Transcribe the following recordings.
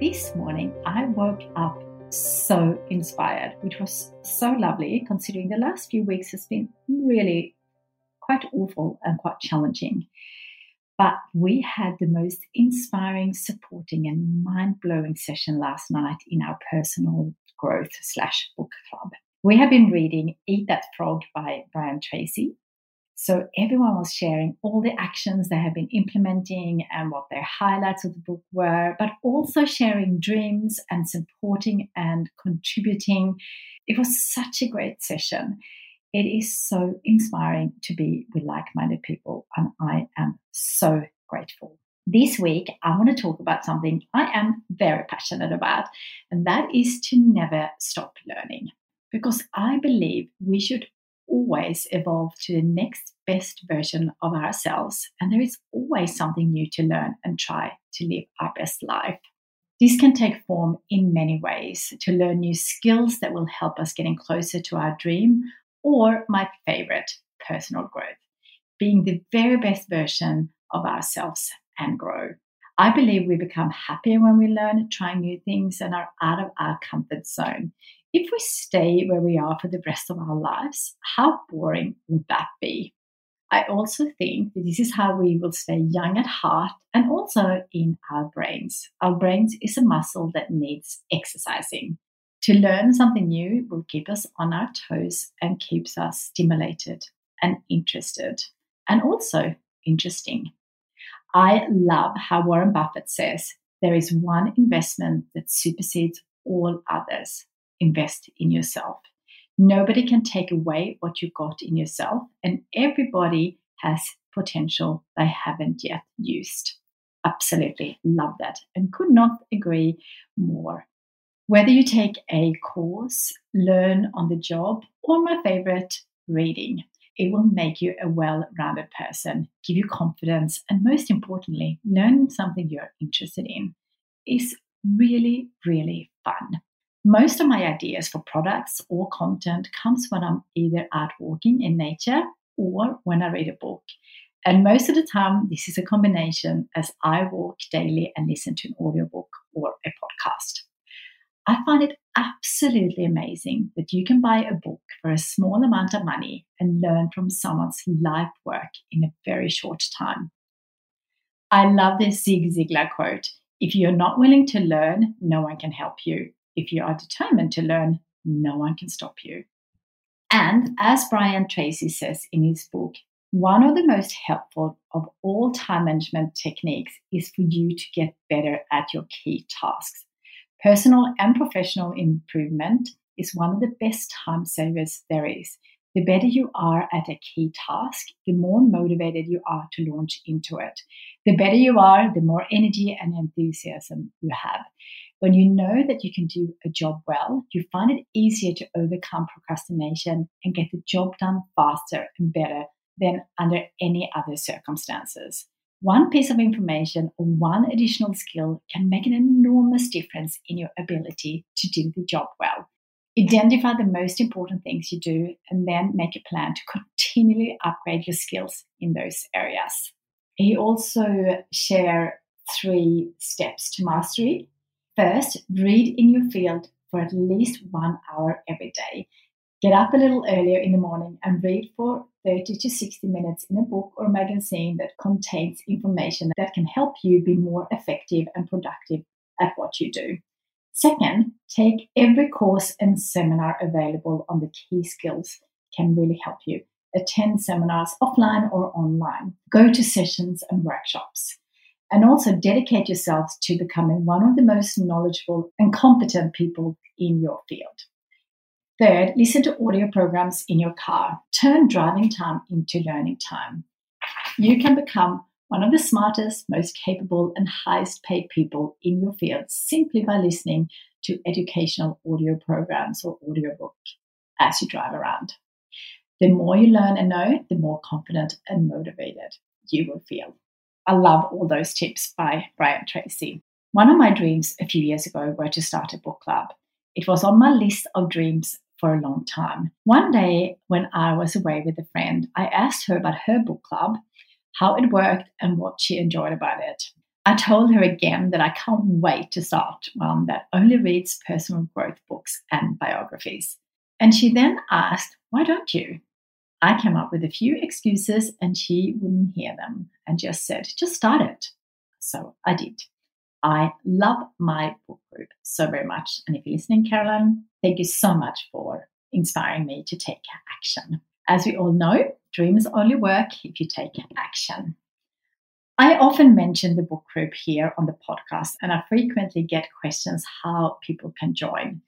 this morning I woke up so inspired, which was so lovely considering the last few weeks has been really quite awful and quite challenging. But we had the most inspiring, supporting, and mind blowing session last night in our personal growth slash book club. We have been reading Eat That Frog by Brian Tracy, so everyone was sharing all the actions they have been implementing and what their highlights of the book were, but also sharing dreams and supporting and contributing. It was such a great session. It is so inspiring to be with like minded people, and I am so grateful. This week, I want to talk about something I am very passionate about, and that is to never stop learning. Because I believe we should always evolve to the next best version of ourselves, and there is always something new to learn and try to live our best life. This can take form in many ways to learn new skills that will help us getting closer to our dream, or my favorite, personal growth, being the very best version of ourselves and grow. I believe we become happier when we learn, try new things, and are out of our comfort zone. If we stay where we are for the rest of our lives, how boring would that be? I also think that this is how we will stay young at heart and also in our brains. Our brains is a muscle that needs exercising. To learn something new will keep us on our toes and keeps us stimulated and interested and also interesting. I love how Warren Buffett says there is one investment that supersedes all others, invest in yourself. Nobody can take away what you got in yourself, and everybody has potential they haven't yet used. Absolutely love that and could not agree more. Whether you take a course, learn on the job, or my favorite, reading, it will make you a well rounded person, give you confidence, and most importantly, learn something you're interested in is really, really fun. Most of my ideas for products or content comes when I'm either out walking in nature or when I read a book. And most of the time, this is a combination as I walk daily and listen to an audiobook or a podcast. I find it absolutely amazing that you can buy a book for a small amount of money and learn from someone's life work in a very short time. I love this Zig Ziglar quote if you're not willing to learn, no one can help you. If you are determined to learn, no one can stop you. And as Brian Tracy says in his book, one of the most helpful of all time management techniques is for you to get better at your key tasks. Personal and professional improvement is one of the best time savers there is. The better you are at a key task, the more motivated you are to launch into it. The better you are, the more energy and enthusiasm you have. When you know that you can do a job well, you find it easier to overcome procrastination and get the job done faster and better than under any other circumstances. One piece of information or one additional skill can make an enormous difference in your ability to do the job well. Identify the most important things you do and then make a plan to continually upgrade your skills in those areas. He also shared three steps to mastery. First, read in your field for at least one hour every day. Get up a little earlier in the morning and read for 30 to 60 minutes in a book or magazine that contains information that can help you be more effective and productive at what you do. Second, take every course and seminar available on the key skills can really help you. Attend seminars offline or online. Go to sessions and workshops. And also dedicate yourselves to becoming one of the most knowledgeable and competent people in your field. Third, listen to audio programs in your car. Turn driving time into learning time. You can become one of the smartest, most capable, and highest paid people in your field simply by listening to educational audio programs or audiobook as you drive around. The more you learn and know, the more confident and motivated you will feel. I love all those tips by Brian Tracy. One of my dreams a few years ago were to start a book club. It was on my list of dreams for a long time. One day, when I was away with a friend, I asked her about her book club, how it worked, and what she enjoyed about it. I told her again that I can't wait to start one that only reads personal growth books and biographies. And she then asked, Why don't you? I came up with a few excuses and she wouldn't hear them and just said, Just start it. So I did. I love my book group so very much. And if you're listening, Caroline, thank you so much for inspiring me to take action. As we all know, dreams only work if you take action. I often mention the book group here on the podcast, and I frequently get questions how people can join.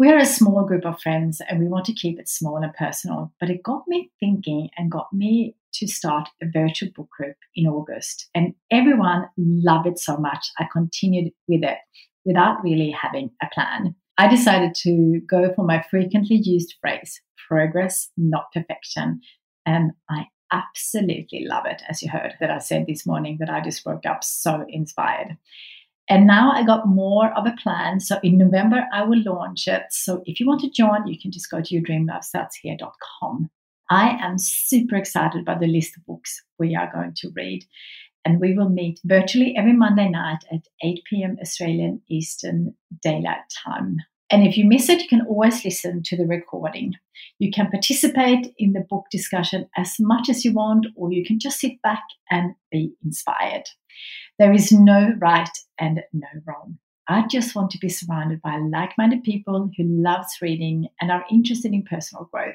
We're a small group of friends and we want to keep it small and personal, but it got me thinking and got me to start a virtual book group in August. And everyone loved it so much, I continued with it without really having a plan. I decided to go for my frequently used phrase progress, not perfection. And I absolutely love it, as you heard that I said this morning that I just woke up so inspired. And now I got more of a plan. So in November, I will launch it. So if you want to join, you can just go to yourdreamlifestartshere.com. I am super excited about the list of books we are going to read. And we will meet virtually every Monday night at 8 p.m. Australian Eastern Daylight Time. And if you miss it, you can always listen to the recording. You can participate in the book discussion as much as you want, or you can just sit back and be inspired. There is no right and no wrong. I just want to be surrounded by like minded people who loves reading and are interested in personal growth.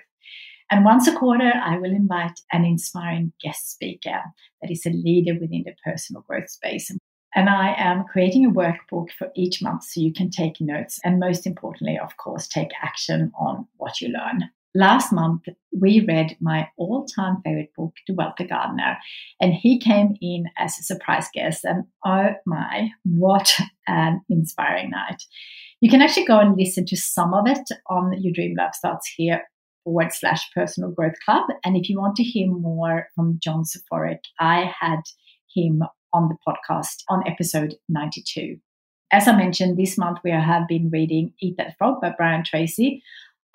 And once a quarter, I will invite an inspiring guest speaker that is a leader within the personal growth space. And I am creating a workbook for each month so you can take notes and, most importantly, of course, take action on what you learn last month we read my all-time favorite book the wealthy gardener and he came in as a surprise guest and oh my what an inspiring night you can actually go and listen to some of it on your dream life starts here forward slash personal growth club and if you want to hear more from john Soforic, i had him on the podcast on episode 92 as I mentioned, this month we have been reading Eat That Frog by Brian Tracy.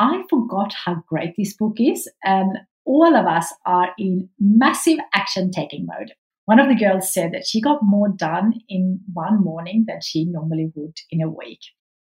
I forgot how great this book is, and all of us are in massive action taking mode. One of the girls said that she got more done in one morning than she normally would in a week.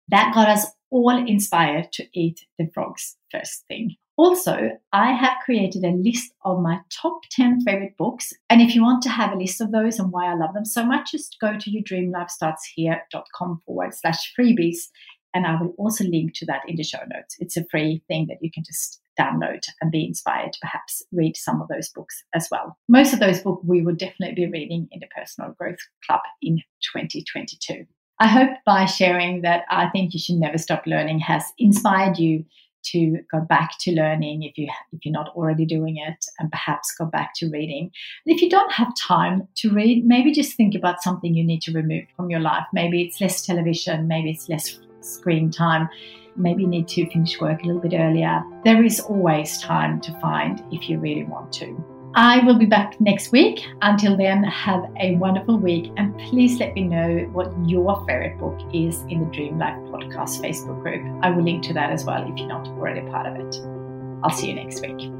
That got us all inspired to eat the frogs first thing. Also, I have created a list of my top 10 favorite books. And if you want to have a list of those and why I love them so much, just go to yourdreamlifestartshere.com forward slash freebies and I will also link to that in the show notes. It's a free thing that you can just download and be inspired to perhaps read some of those books as well. Most of those books we will definitely be reading in the Personal Growth Club in 2022. I hope by sharing that I think you should never stop learning has inspired you to go back to learning if you if you're not already doing it and perhaps go back to reading and if you don't have time to read maybe just think about something you need to remove from your life maybe it's less television maybe it's less screen time. Maybe you need to finish work a little bit earlier. There is always time to find if you really want to. I will be back next week. Until then, have a wonderful week and please let me know what your favorite book is in the Dream Life Podcast Facebook group. I will link to that as well if you're not already part of it. I'll see you next week.